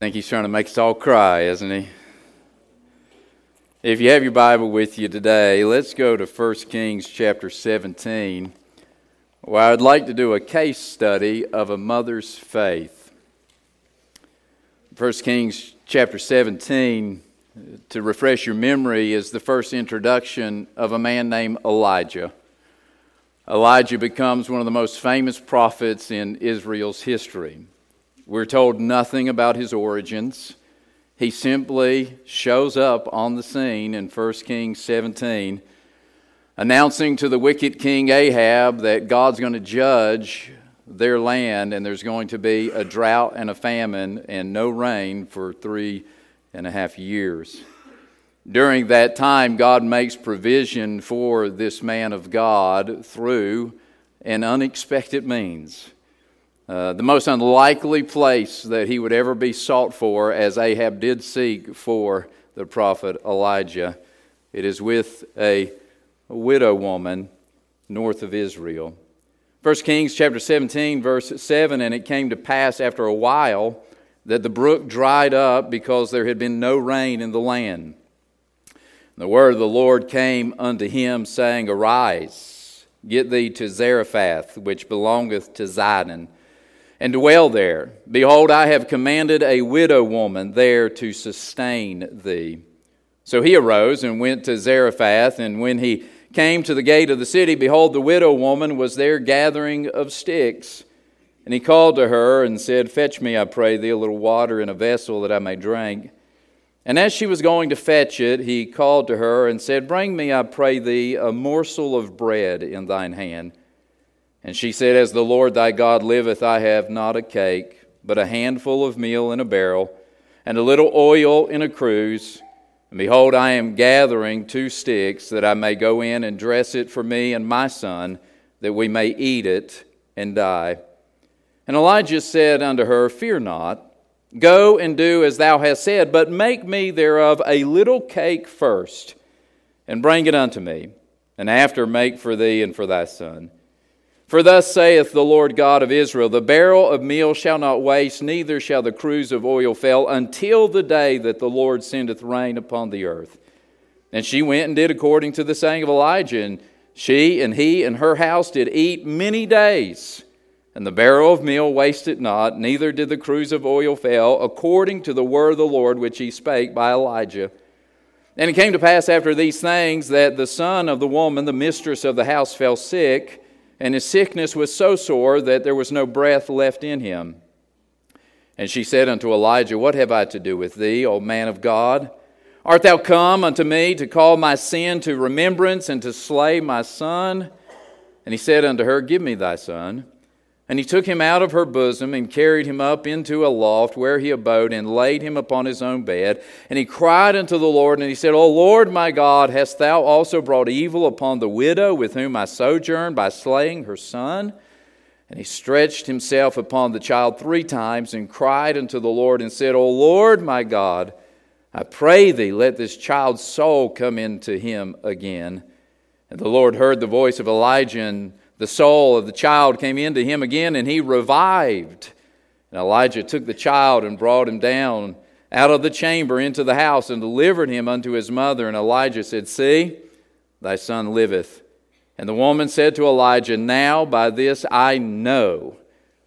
I think he's trying to make us all cry, isn't he? If you have your Bible with you today, let's go to 1 Kings chapter 17, where I'd like to do a case study of a mother's faith. 1 Kings chapter 17, to refresh your memory, is the first introduction of a man named Elijah. Elijah becomes one of the most famous prophets in Israel's history. We're told nothing about his origins. He simply shows up on the scene in 1 Kings 17, announcing to the wicked king Ahab that God's going to judge their land and there's going to be a drought and a famine and no rain for three and a half years. During that time, God makes provision for this man of God through an unexpected means. Uh, the most unlikely place that he would ever be sought for, as Ahab did seek for the prophet Elijah. It is with a, widow woman north of Israel. 1 Kings chapter 17, verse 7 And it came to pass after a while that the brook dried up because there had been no rain in the land. And The word of the Lord came unto him, saying, Arise, get thee to Zarephath, which belongeth to Zidon, and dwell there. Behold, I have commanded a widow woman there to sustain thee. So he arose and went to Zarephath, and when he came to the gate of the city, behold, the widow woman was there gathering of sticks. And he called to her and said, Fetch me, I pray thee, a little water in a vessel that I may drink. And as she was going to fetch it, he called to her and said, Bring me, I pray thee, a morsel of bread in thine hand. And she said, As the Lord thy God liveth, I have not a cake, but a handful of meal in a barrel, and a little oil in a cruse. And behold, I am gathering two sticks, that I may go in and dress it for me and my son, that we may eat it and die. And Elijah said unto her, Fear not. Go and do as thou hast said, but make me thereof a little cake first, and bring it unto me, and after make for thee and for thy son. For thus saith the Lord God of Israel The barrel of meal shall not waste, neither shall the cruse of oil fail, until the day that the Lord sendeth rain upon the earth. And she went and did according to the saying of Elijah, and she and he and her house did eat many days. And the barrel of meal wasted not, neither did the cruse of oil fail, according to the word of the Lord which he spake by Elijah. And it came to pass after these things that the son of the woman, the mistress of the house, fell sick, and his sickness was so sore that there was no breath left in him. And she said unto Elijah, What have I to do with thee, O man of God? Art thou come unto me to call my sin to remembrance and to slay my son? And he said unto her, Give me thy son. And he took him out of her bosom and carried him up into a loft where he abode and laid him upon his own bed. And he cried unto the Lord, and he said, O Lord my God, hast thou also brought evil upon the widow with whom I sojourned by slaying her son? And he stretched himself upon the child three times and cried unto the Lord and said, O Lord my God, I pray thee, let this child's soul come into him again. And the Lord heard the voice of Elijah and the soul of the child came into him again, and he revived. And Elijah took the child and brought him down out of the chamber into the house and delivered him unto his mother. And Elijah said, See, thy son liveth. And the woman said to Elijah, Now by this I know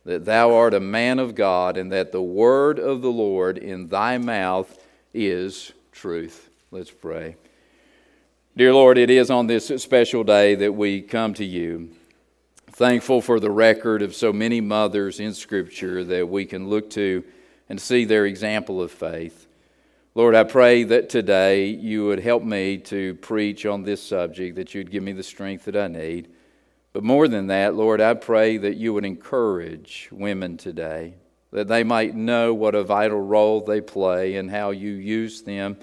that thou art a man of God, and that the word of the Lord in thy mouth is truth. Let's pray. Dear Lord, it is on this special day that we come to you. Thankful for the record of so many mothers in Scripture that we can look to and see their example of faith. Lord, I pray that today you would help me to preach on this subject, that you'd give me the strength that I need. But more than that, Lord, I pray that you would encourage women today, that they might know what a vital role they play and how you use them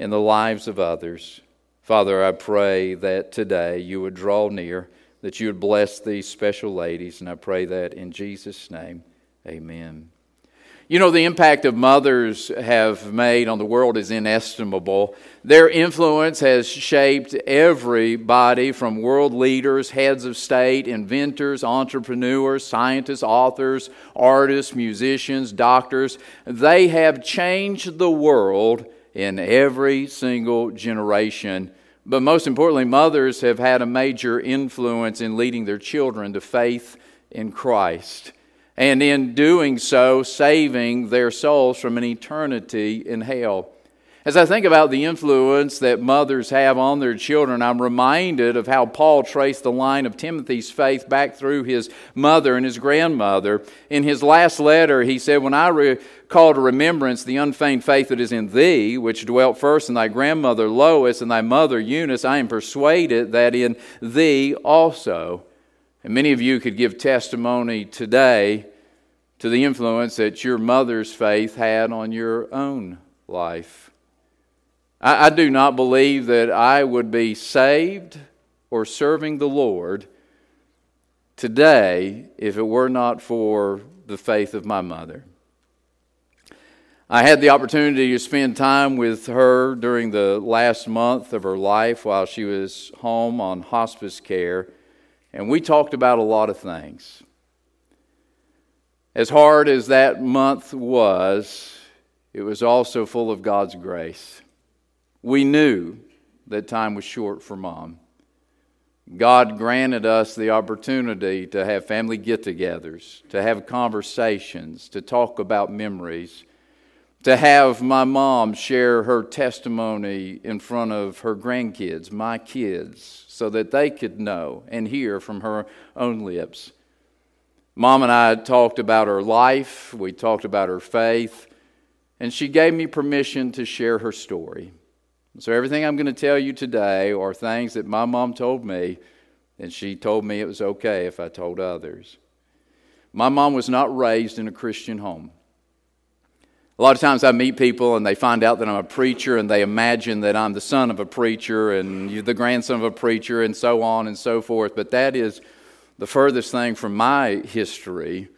in the lives of others. Father, I pray that today you would draw near that you would bless these special ladies, and I pray that in Jesus' name, amen. You know, the impact of mothers have made on the world is inestimable. Their influence has shaped everybody from world leaders, heads of state, inventors, entrepreneurs, scientists, authors, artists, musicians, doctors. They have changed the world in every single generation. But most importantly, mothers have had a major influence in leading their children to faith in Christ and in doing so, saving their souls from an eternity in hell. As I think about the influence that mothers have on their children, I'm reminded of how Paul traced the line of Timothy's faith back through his mother and his grandmother. In his last letter, he said, When I recall to remembrance the unfeigned faith that is in thee, which dwelt first in thy grandmother Lois and thy mother Eunice, I am persuaded that in thee also and many of you could give testimony today to the influence that your mother's faith had on your own life. I, I, do not believe that I would be saved or serving the Lord today if it were not for the faith of my mother. I had the opportunity to spend time with her during the last month of her life while she was home on hospice care. And we talked about a lot of things. As hard as that month was, it was also full of God's grace. We knew that time was short for mom. God granted us the opportunity to have family get togethers, to have conversations, to talk about memories, to have my mom share her testimony in front of her grandkids, my kids, so that they could know and hear from her own lips. Mom and I talked about her life, we talked about her faith, and she gave me permission to share her story. So, everything I'm going to tell you today are things that my mom told me, and she told me it was okay if I told others. My mom was not raised in a Christian home. A lot of times I meet people and they find out that I'm a preacher and they imagine that I'm the son of a preacher and you're the grandson of a preacher and so on and so forth. But that is the furthest thing from my history.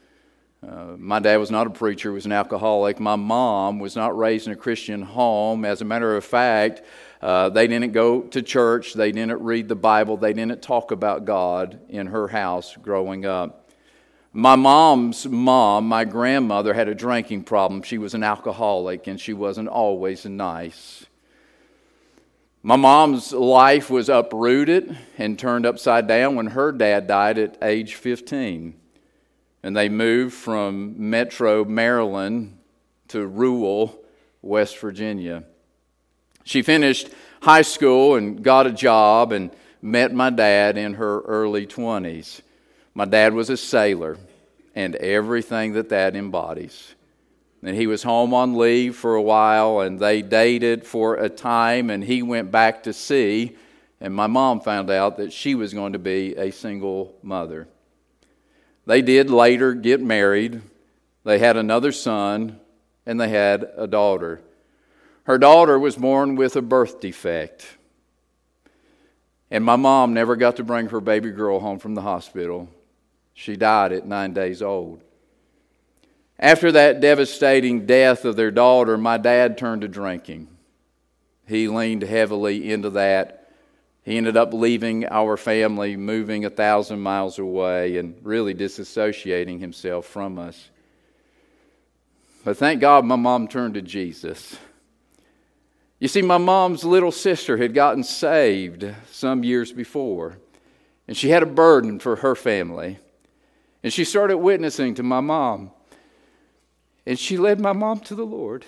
Uh, my dad was not a preacher, was an alcoholic. My mom was not raised in a Christian home. As a matter of fact, uh, they didn't go to church, they didn't read the Bible, they didn't talk about God in her house growing up. My mom's mom, my grandmother, had a drinking problem. She was an alcoholic and she wasn't always nice. My mom's life was uprooted and turned upside down when her dad died at age 15. And they moved from metro Maryland to rural West Virginia. She finished high school and got a job and met my dad in her early 20s. My dad was a sailor and everything that that embodies. And he was home on leave for a while, and they dated for a time, and he went back to sea. And my mom found out that she was going to be a single mother. They did later get married. They had another son, and they had a daughter. Her daughter was born with a birth defect. And my mom never got to bring her baby girl home from the hospital. She died at nine days old. After that devastating death of their daughter, my dad turned to drinking. He leaned heavily into that. He ended up leaving our family, moving a thousand miles away, and really disassociating himself from us. But thank God my mom turned to Jesus. You see, my mom's little sister had gotten saved some years before, and she had a burden for her family. And she started witnessing to my mom. And she led my mom to the Lord.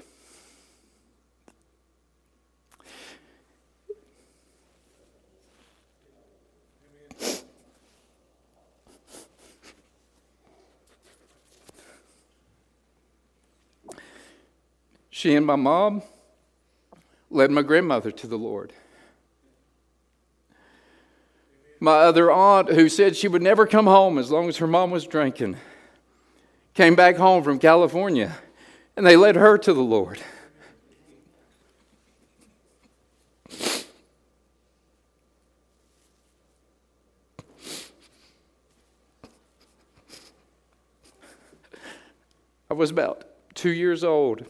She and my mom led my grandmother to the Lord. My other aunt, who said she would never come home as long as her mom was drinking, came back home from California and they led her to the Lord. I was about two years old.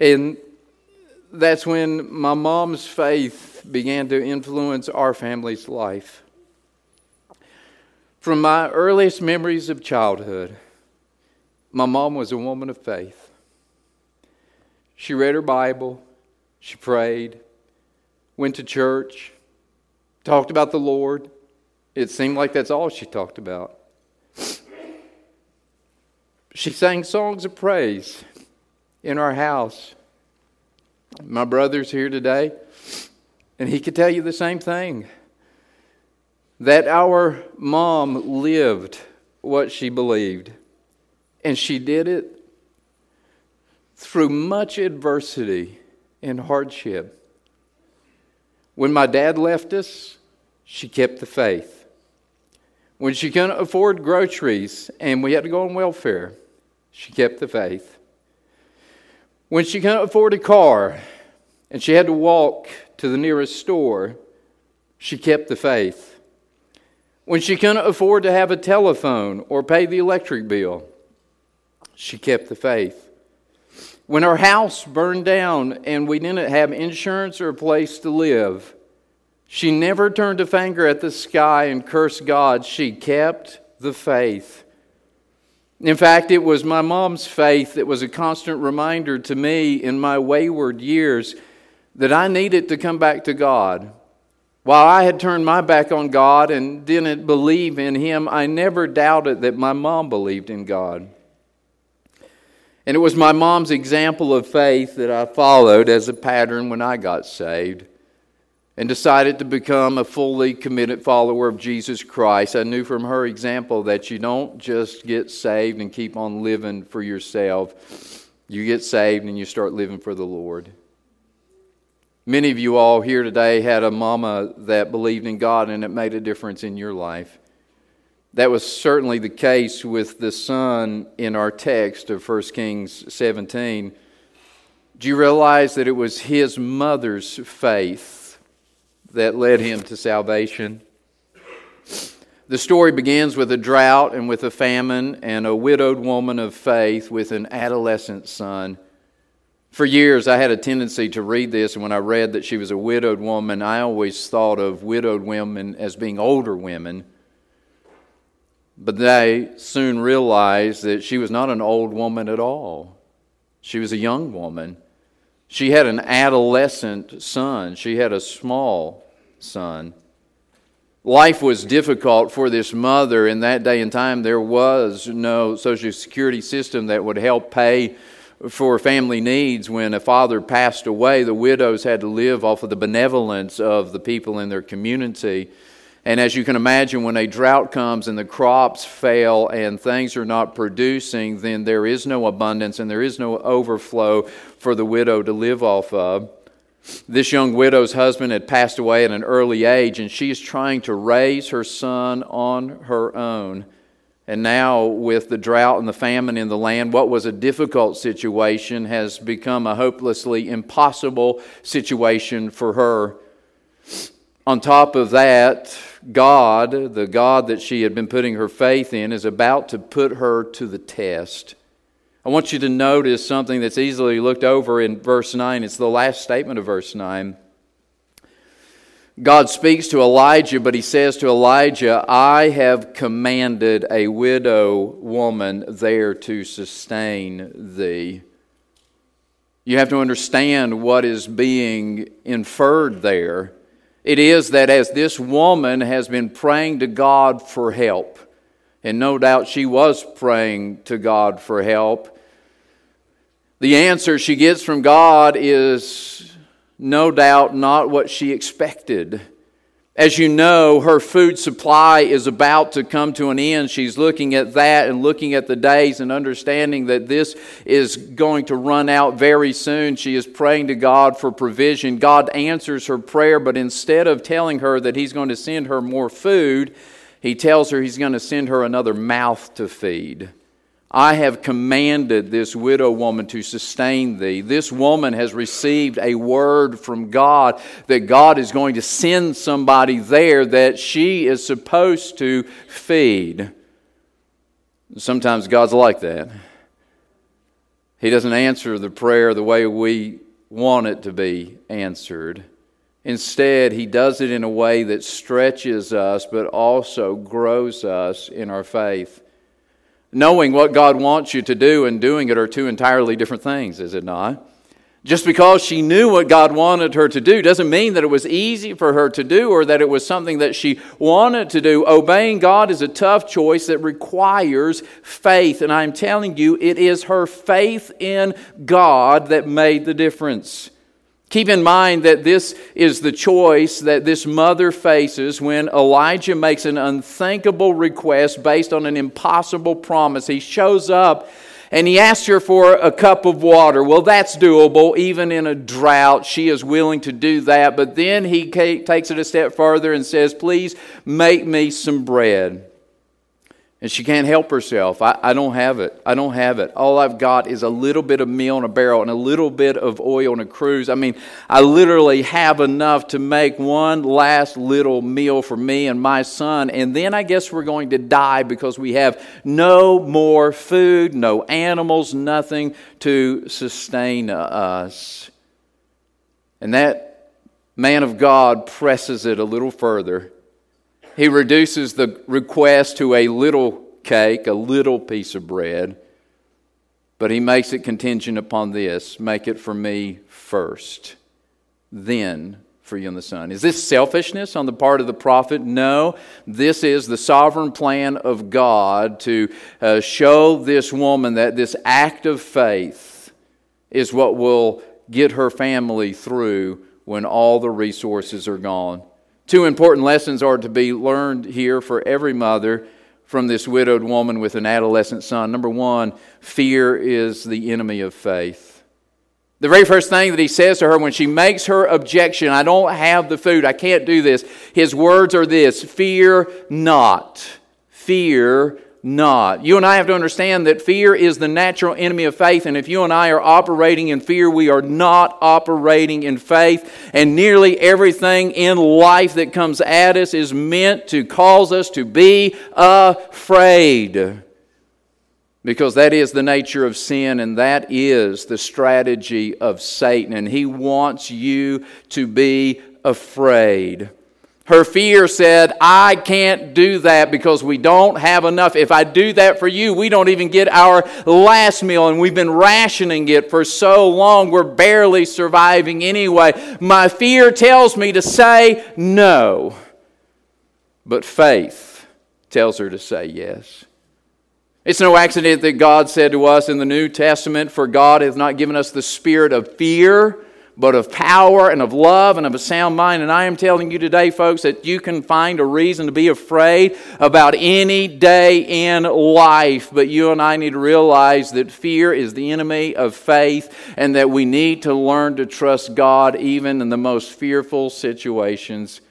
And that's when my mom's faith began to influence our family's life. From my earliest memories of childhood, my mom was a woman of faith. She read her Bible, she prayed, went to church, talked about the Lord. It seemed like that's all she talked about. She sang songs of praise in our house. My brother's here today, and he could tell you the same thing that our mom lived what she believed, and she did it through much adversity and hardship. When my dad left us, she kept the faith. When she couldn't afford groceries and we had to go on welfare, she kept the faith. When she couldn't afford a car and she had to walk to the nearest store, she kept the faith. When she couldn't afford to have a telephone or pay the electric bill, she kept the faith. When our house burned down and we didn't have insurance or a place to live, she never turned a finger at the sky and cursed God. She kept the faith. In fact, it was my mom's faith that was a constant reminder to me in my wayward years that I needed to come back to God. While I had turned my back on God and didn't believe in Him, I never doubted that my mom believed in God. And it was my mom's example of faith that I followed as a pattern when I got saved and decided to become a fully committed follower of Jesus Christ, I knew from her example that you don't just get saved and keep on living for yourself. You get saved and you start living for the Lord. Many of you all here today had a mama that believed in God and it made a difference in your life. That was certainly the case with the son in our text of 1 Kings 17. Do you realize that it was his mother's faith that led him to salvation. The story begins with a drought and with a famine and a widowed woman of faith with an adolescent son. For years, I had a tendency to read this, and when I read that she was a widowed woman, I always thought of widowed women as being older women. But they soon realized that she was not an old woman at all. She was a young woman. She had an adolescent son, she had a small son. Life was difficult for this mother. In that day and time, there was no Social Security system that would help pay for family needs. When a father passed away, the widows had to live off of the benevolence of the people in their community. And as you can imagine, when a drought comes and the crops fail and things are not producing, then there is no abundance and there is no overflow for the widow to live off of. This young widow's husband had passed away at an early age, and she is trying to raise her son on her own. And now, with the drought and the famine in the land, what was a difficult situation has become a hopelessly impossible situation for her. On top of that, God, the God that she had been putting her faith in, is about to put her to the test. I want you to notice something that's easily looked over in verse 9. It's the last statement of verse 9. God speaks to Elijah, but he says to Elijah, I have commanded a widow woman there to sustain thee. You have to understand what is being inferred there. It is that as this woman has been praying to God for help, and no doubt she was praying to God for help, the answer she gets from God is no doubt not what she expected. As you know, her food supply is about to come to an end. She's looking at that and looking at the days and understanding that this is going to run out very soon. She is praying to God for provision. God answers her prayer, but instead of telling her that He's going to send her more food, He tells her He's going to send her another mouth to feed. I have commanded this widow woman to sustain thee. This woman has received a word from God that God is going to send somebody there that she is supposed to feed. Sometimes God's like that. He doesn't answer the prayer the way we want it to be answered. Instead, He does it in a way that stretches us but also grows us in our faith. Knowing what God wants you to do and doing it are two entirely different things, is it not? Just because she knew what God wanted her to do doesn't mean that it was easy for her to do or that it was something that she wanted to do. Obeying God is a tough choice that requires faith. And I'm telling you, it is her faith in God that made the difference. Keep in mind that this is the choice that this mother faces when Elijah makes an unthinkable request based on an impossible promise. He shows up and he asks her for a cup of water. Well, that's doable. Even in a drought, she is willing to do that. But then he takes it a step further and says, Please make me some bread. And she can't help herself. I, I, don't have it. I don't have it. All I've got is a little bit of meal in a barrel and a little bit of oil in a cruse. I mean, I literally have enough to make one last little meal for me and my son. And then I guess we're going to die because we have no more food, no animals, nothing to sustain us. And that man of God presses it a little further he reduces the request to a little cake, a little piece of bread, but he makes it contingent upon this make it for me first, then for you and the son. Is this selfishness on the part of the prophet? No. This is the sovereign plan of God to uh, show this woman that this act of faith is what will get her family through when all the resources are gone. Two important lessons are to be learned here for every mother from this widowed woman with an adolescent son. Number one, fear is the enemy of faith. The very first thing that he says to her when she makes her objection, I don't have the food, I can't do this, his words are this Fear not. Fear not. You and I have to understand that fear is the natural enemy of faith, and if you and I are operating in fear, we are not operating in faith. And nearly everything in life that comes at us is meant to cause us to be afraid. Because that is the nature of sin, and that is the strategy of Satan. And he wants you to be afraid. Her fear said, I can't do that because we don't have enough. If I do that for you, we don't even get our last meal, and we've been rationing it for so long, we're barely surviving anyway. My fear tells me to say no, but faith tells her to say yes. It's no accident that God said to us in the New Testament, For God hath not given us the spirit of fear but of power and of love and of a sound mind. And I am telling you today, folks, that you can find a reason to be afraid about any day in life. But you and I need to realize that fear is the enemy of faith and that we need to learn to trust God even in the most fearful situations.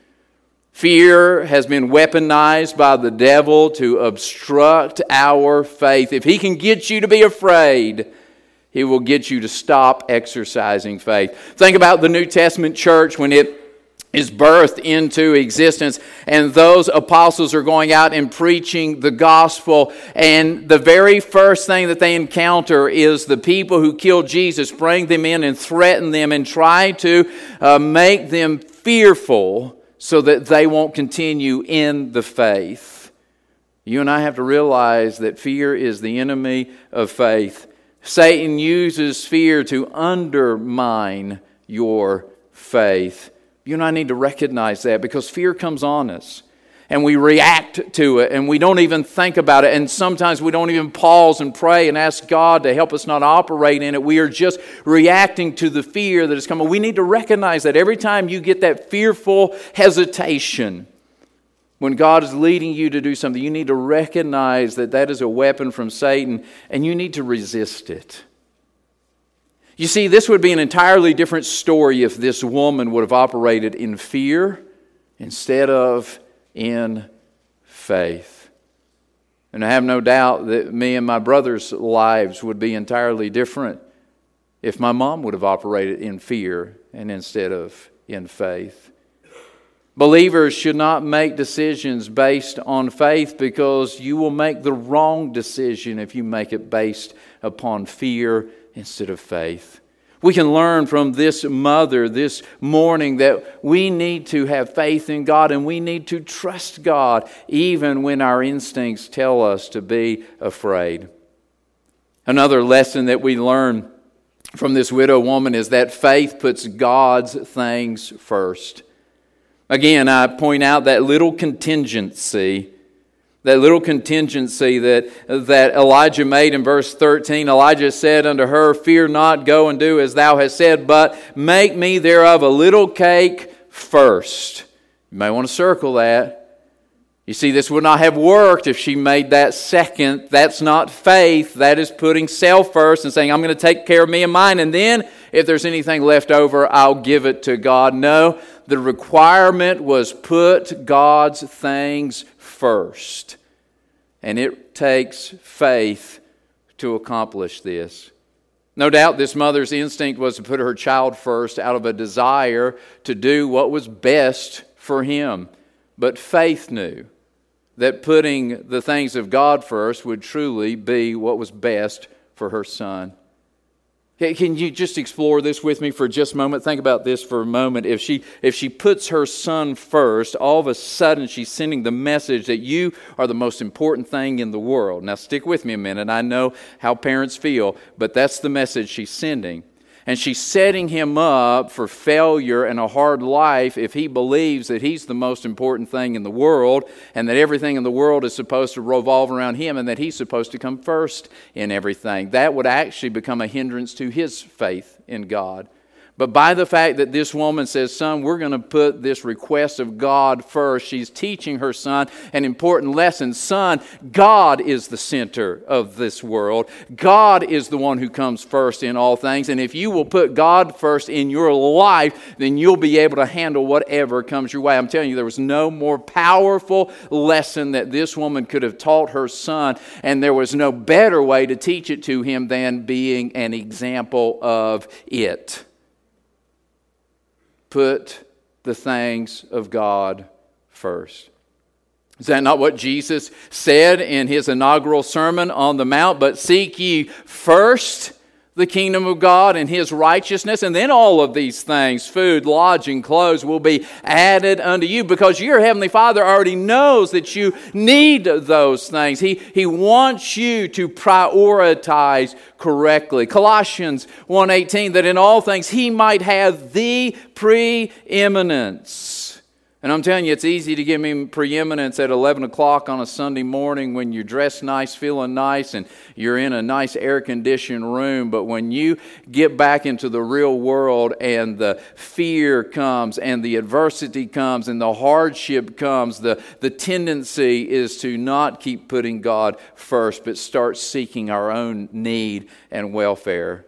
Fear has been weaponized by the devil to obstruct our faith. If he can get you to be afraid, he will get you to stop exercising faith. Think about the New Testament church when it is birthed into existence, and those apostles are going out and preaching the gospel. And the very first thing that they encounter is the people who killed Jesus bring them in and threaten them and try to uh, make them fearful so that they won't continue in the faith. You and I have to realize that fear is the enemy of faith. Satan uses fear to undermine your faith. You and I need to recognize that because fear comes on us and we react to it and we don't even think about it. And sometimes we don't even pause and pray and ask God to help us not operate in it. We are just reacting to the fear that is coming. We need to recognize that every time you get that fearful hesitation, when God is leading you to do something, you need to recognize that that is a weapon from Satan and you need to resist it. You see, this would be an entirely different story if this woman would have operated in fear instead of in faith. And I have no doubt that me and my brother's lives would be entirely different if my mom would have operated in fear and instead of in faith. Believers should not make decisions based on faith because you will make the wrong decision if you make it based upon fear instead of faith. We can learn from this mother this morning that we need to have faith in God and we need to trust God even when our instincts tell us to be afraid. Another lesson that we learn from this widow woman is that faith puts God's things first. Again, I point out that little contingency, that little contingency that, that Elijah made in verse 13. Elijah said unto her, Fear not, go and do as thou hast said, but make me thereof a little cake first. You may want to circle that. You see, this would not have worked if she made that second. That's not faith. That is putting self first and saying, I'm going to take care of me and mine. And then, if there's anything left over, I'll give it to God. No, the requirement was put God's things first. And it takes faith to accomplish this. No doubt this mother's instinct was to put her child first out of a desire to do what was best for him. But faith knew that putting the things of God first would truly be what was best for her son. Can you just explore this with me for just a moment? Think about this for a moment. If she, if she puts her son first, all of a sudden she's sending the message that you are the most important thing in the world. Now, stick with me a minute. I know how parents feel, but that's the message she's sending. And she's setting him up for failure and a hard life if he believes that he's the most important thing in the world and that everything in the world is supposed to revolve around him and that he's supposed to come first in everything. That would actually become a hindrance to his faith in God. But by the fact that this woman says, Son, we're going to put this request of God first, she's teaching her son an important lesson. Son, God is the center of this world. God is the one who comes first in all things. And if you will put God first in your life, then you'll be able to handle whatever comes your way. I'm telling you, there was no more powerful lesson that this woman could have taught her son, and there was no better way to teach it to him than being an example of it put the things of God first. Is that not what Jesus said in his inaugural Sermon on the Mount? But seek ye first the kingdom of God and his righteousness, and then all of these things food, lodging, clothes will be added unto you because your heavenly Father already knows that you need those things. He, he wants you to prioritize correctly. Colossians 1:18 that in all things he might have the preeminence. And I'm telling you, it's easy to give me preeminence at 11 o'clock on a Sunday morning when you're dressed nice, feeling nice, and you're in a nice air conditioned room. But when you get back into the real world and the fear comes, and the adversity comes, and the hardship comes, the, the tendency is to not keep putting God first, but start seeking our own need and welfare.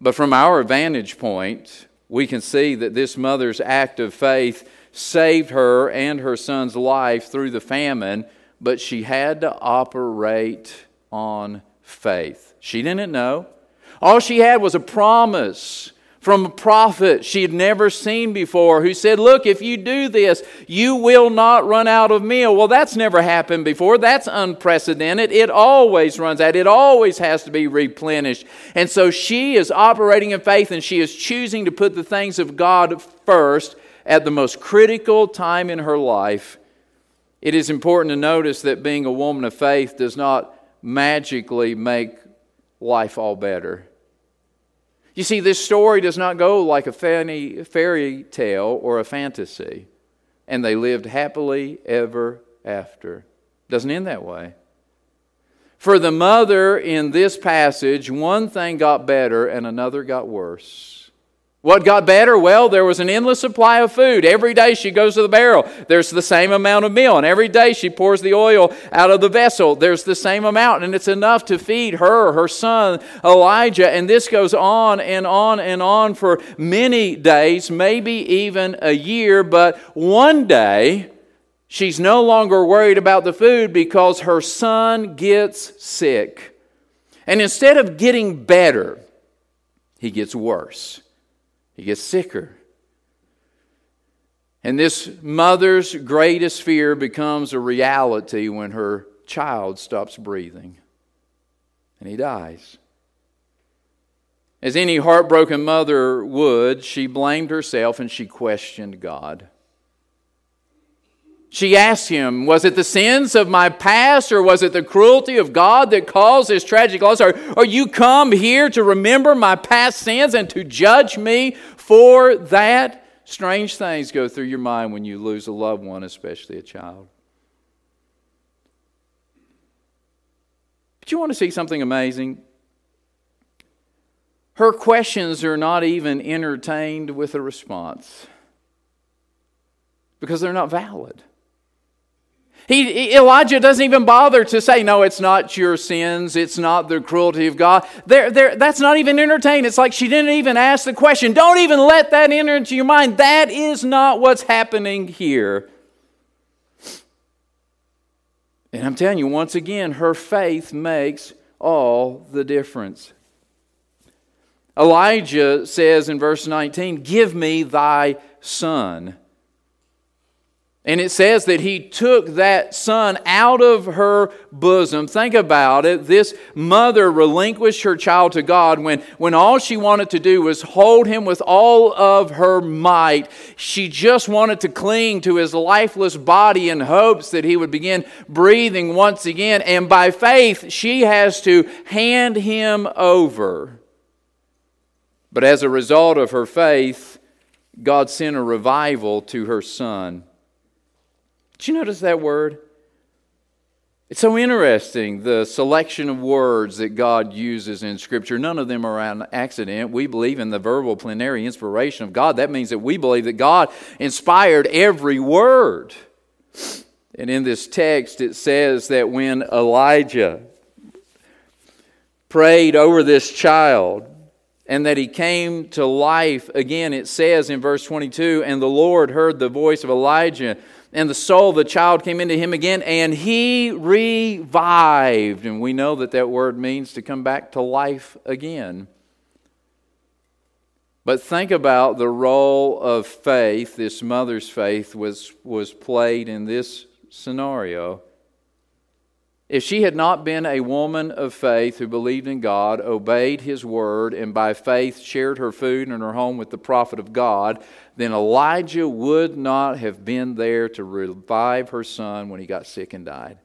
But from our vantage point, we can see that this mother's act of faith saved her and her son's life through the famine, but she had to operate on faith. She didn't know. All she had was a promise from a prophet she had never seen before who said, Look, if you do this, you will not run out of meal. Well, that's never happened before. That's unprecedented. It always runs out, it always has to be replenished. And so she is operating in faith and she is choosing to put the things of God first at the most critical time in her life, it is important to notice that being a woman of faith does not magically make life all better. You see, this story does not go like a fairy tale or a fantasy, and they lived happily ever after. Doesn't end that way. For the mother in this passage, one thing got better and another got worse. What got better? Well, there was an endless supply of food. Every day she goes to the barrel, there's the same amount of meal. And every day she pours the oil out of the vessel, there's the same amount. And it's enough to feed her, her son, Elijah. And this goes on and on and on for many days, maybe even a year. But one day, she's no longer worried about the food because her son gets sick. And instead of getting better, he gets worse. He gets sicker. And this mother's greatest fear becomes a reality when her child stops breathing and he dies. As any heartbroken mother would, she blamed herself and she questioned God. She asked him, Was it the sins of my past or was it the cruelty of God that caused this tragic loss? Are, are you come here to remember my past sins and to judge me for that? Strange things go through your mind when you lose a loved one, especially a child. But you want to see something amazing? Her questions are not even entertained with a response because they're not valid. He, Elijah doesn't even bother to say, No, it's not your sins. It's not the cruelty of God. They're, they're, that's not even entertained. It's like she didn't even ask the question. Don't even let that enter into your mind. That is not what's happening here. And I'm telling you, once again, her faith makes all the difference. Elijah says in verse 19, Give me thy son. And it says that he took that son out of her bosom. Think about it. This mother relinquished her child to God when, when all she wanted to do was hold him with all of her might. She just wanted to cling to his lifeless body in hopes that he would begin breathing once again. And by faith, she has to hand him over. But as a result of her faith, God sent a revival to her son. Did you notice that word? It's so interesting, the selection of words that God uses in Scripture. None of them are an accident. We believe in the verbal plenary inspiration of God. That means that we believe that God inspired every word. And in this text, it says that when Elijah prayed over this child, and that he came to life again. It says in verse 22 And the Lord heard the voice of Elijah, and the soul of the child came into him again, and he revived. And we know that that word means to come back to life again. But think about the role of faith, this mother's faith was, was played in this scenario. If she had not been a woman of faith who believed in God, obeyed his word, and by faith shared her food and her home with the prophet of God, then Elijah would not have been there to revive her son when he got sick and died.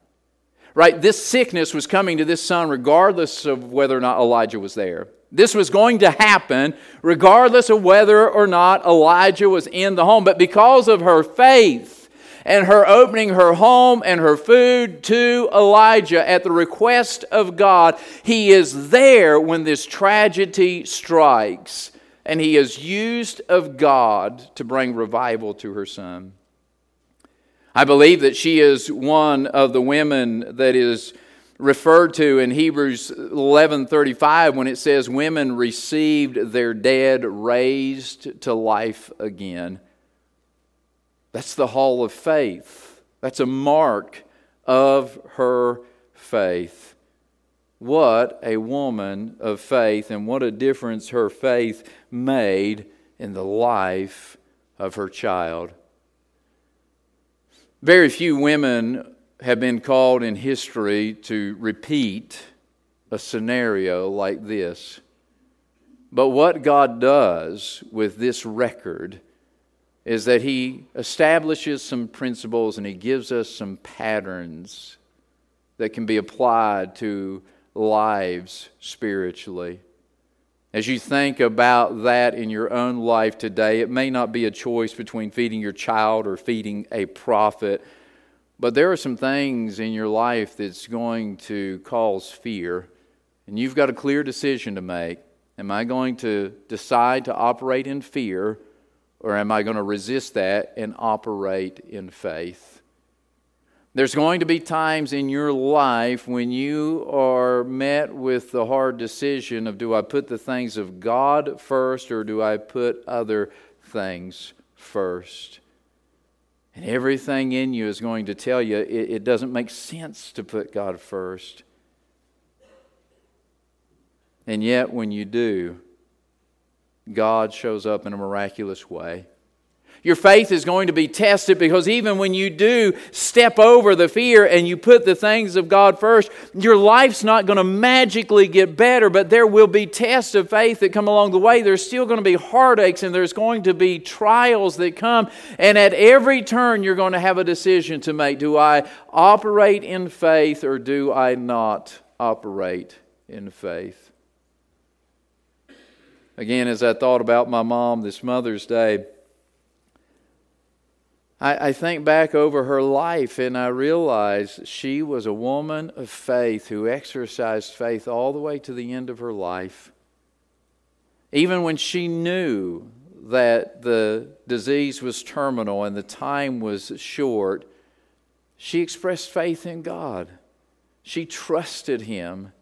Right? This sickness was coming to this son regardless of whether or not Elijah was there. This was going to happen regardless of whether or not Elijah was in the home. But because of her faith, and her opening her home and her food to Elijah at the request of God. He is there when this tragedy strikes, and he is used of God to bring revival to her son. I believe that she is one of the women that is referred to in Hebrews 11:35 when it says women received their dead raised to life again. That's the hall of faith. That's a mark of her faith. What a woman of faith, and what a difference her faith made in the life of her child. Very few women have been called in history to repeat a scenario like this. But what God does with this record is that he establishes some principles and he gives us some patterns that can be applied to lives spiritually. As you think about that in your own life today, it may not be a choice between feeding your child or feeding a prophet, but there are some things in your life that's going to cause fear, and you've got a clear decision to make. Am I going to decide to operate in fear? Or am I going to resist that and operate in faith? There's going to be times in your life when you are met with the hard decision of do I put the things of God first or do I put other things first? And everything in you is going to tell you it, it doesn't make sense to put God first. And yet, when you do, God shows up in a miraculous way. Your faith is going to be tested because even when you do step over the fear and you put the things of God first, your life's not going to magically get better, but there will be tests of faith that come along the way. There's still going to be heartaches and there's going to be trials that come. And at every turn, you're going to have a decision to make. Do I operate in faith or do I not operate in faith? Again, as I thought about my mom this Mother's Day, I, I think back over her life and I realize she was a woman of faith who exercised faith all the way to the end of her life. Even when she knew that the disease was terminal and the time was short, she expressed faith in God. She trusted Him.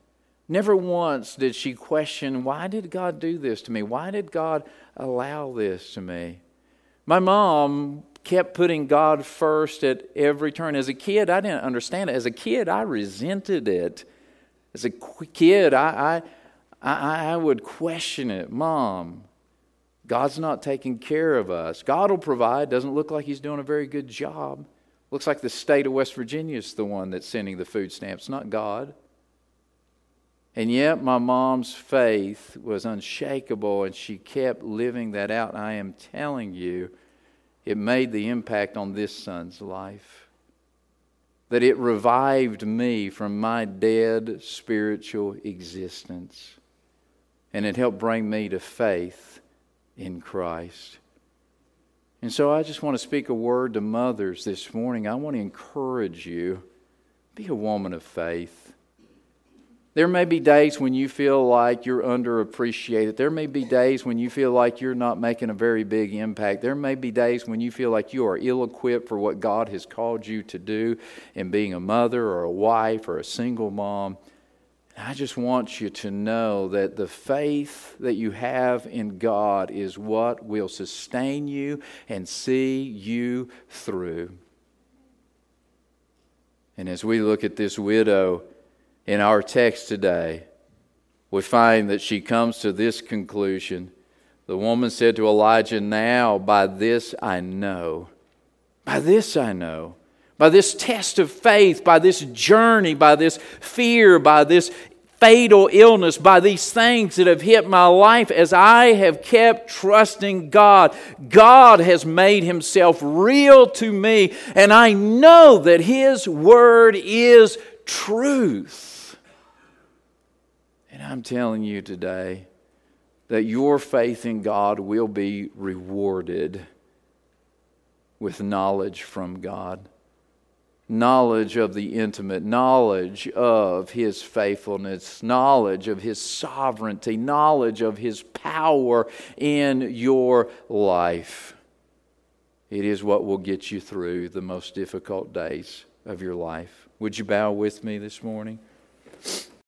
Never once did she question, why did God do this to me? Why did God allow this to me? My mom kept putting God first at every turn. As a kid, I didn't understand it. As a kid, I resented it. As a kid, I, I, I, I would question it. Mom, God's not taking care of us. God will provide. Doesn't look like He's doing a very good job. Looks like the state of West Virginia is the one that's sending the food stamps, not God. And yet, my mom's faith was unshakable, and she kept living that out. I am telling you, it made the impact on this son's life. That it revived me from my dead spiritual existence. And it helped bring me to faith in Christ. And so I just want to speak a word to mothers this morning. I want to encourage you be a woman of faith. There may be days when you feel like you're underappreciated. There may be days when you feel like you're not making a very big impact. There may be days when you feel like you are ill equipped for what God has called you to do in being a mother or a wife or a single mom. I just want you to know that the faith that you have in God is what will sustain you and see you through. And as we look at this widow, in our text today, we find that she comes to this conclusion. The woman said to Elijah, Now by this I know. By this I know. By this test of faith, by this journey, by this fear, by this fatal illness, by these things that have hit my life, as I have kept trusting God, God has made Himself real to me, and I know that His Word is truth. And I'm telling you today that your faith in God will be rewarded with knowledge from God. Knowledge of the intimate, knowledge of His faithfulness, knowledge of His sovereignty, knowledge of His power in your life. It is what will get you through the most difficult days of your life. Would you bow with me this morning?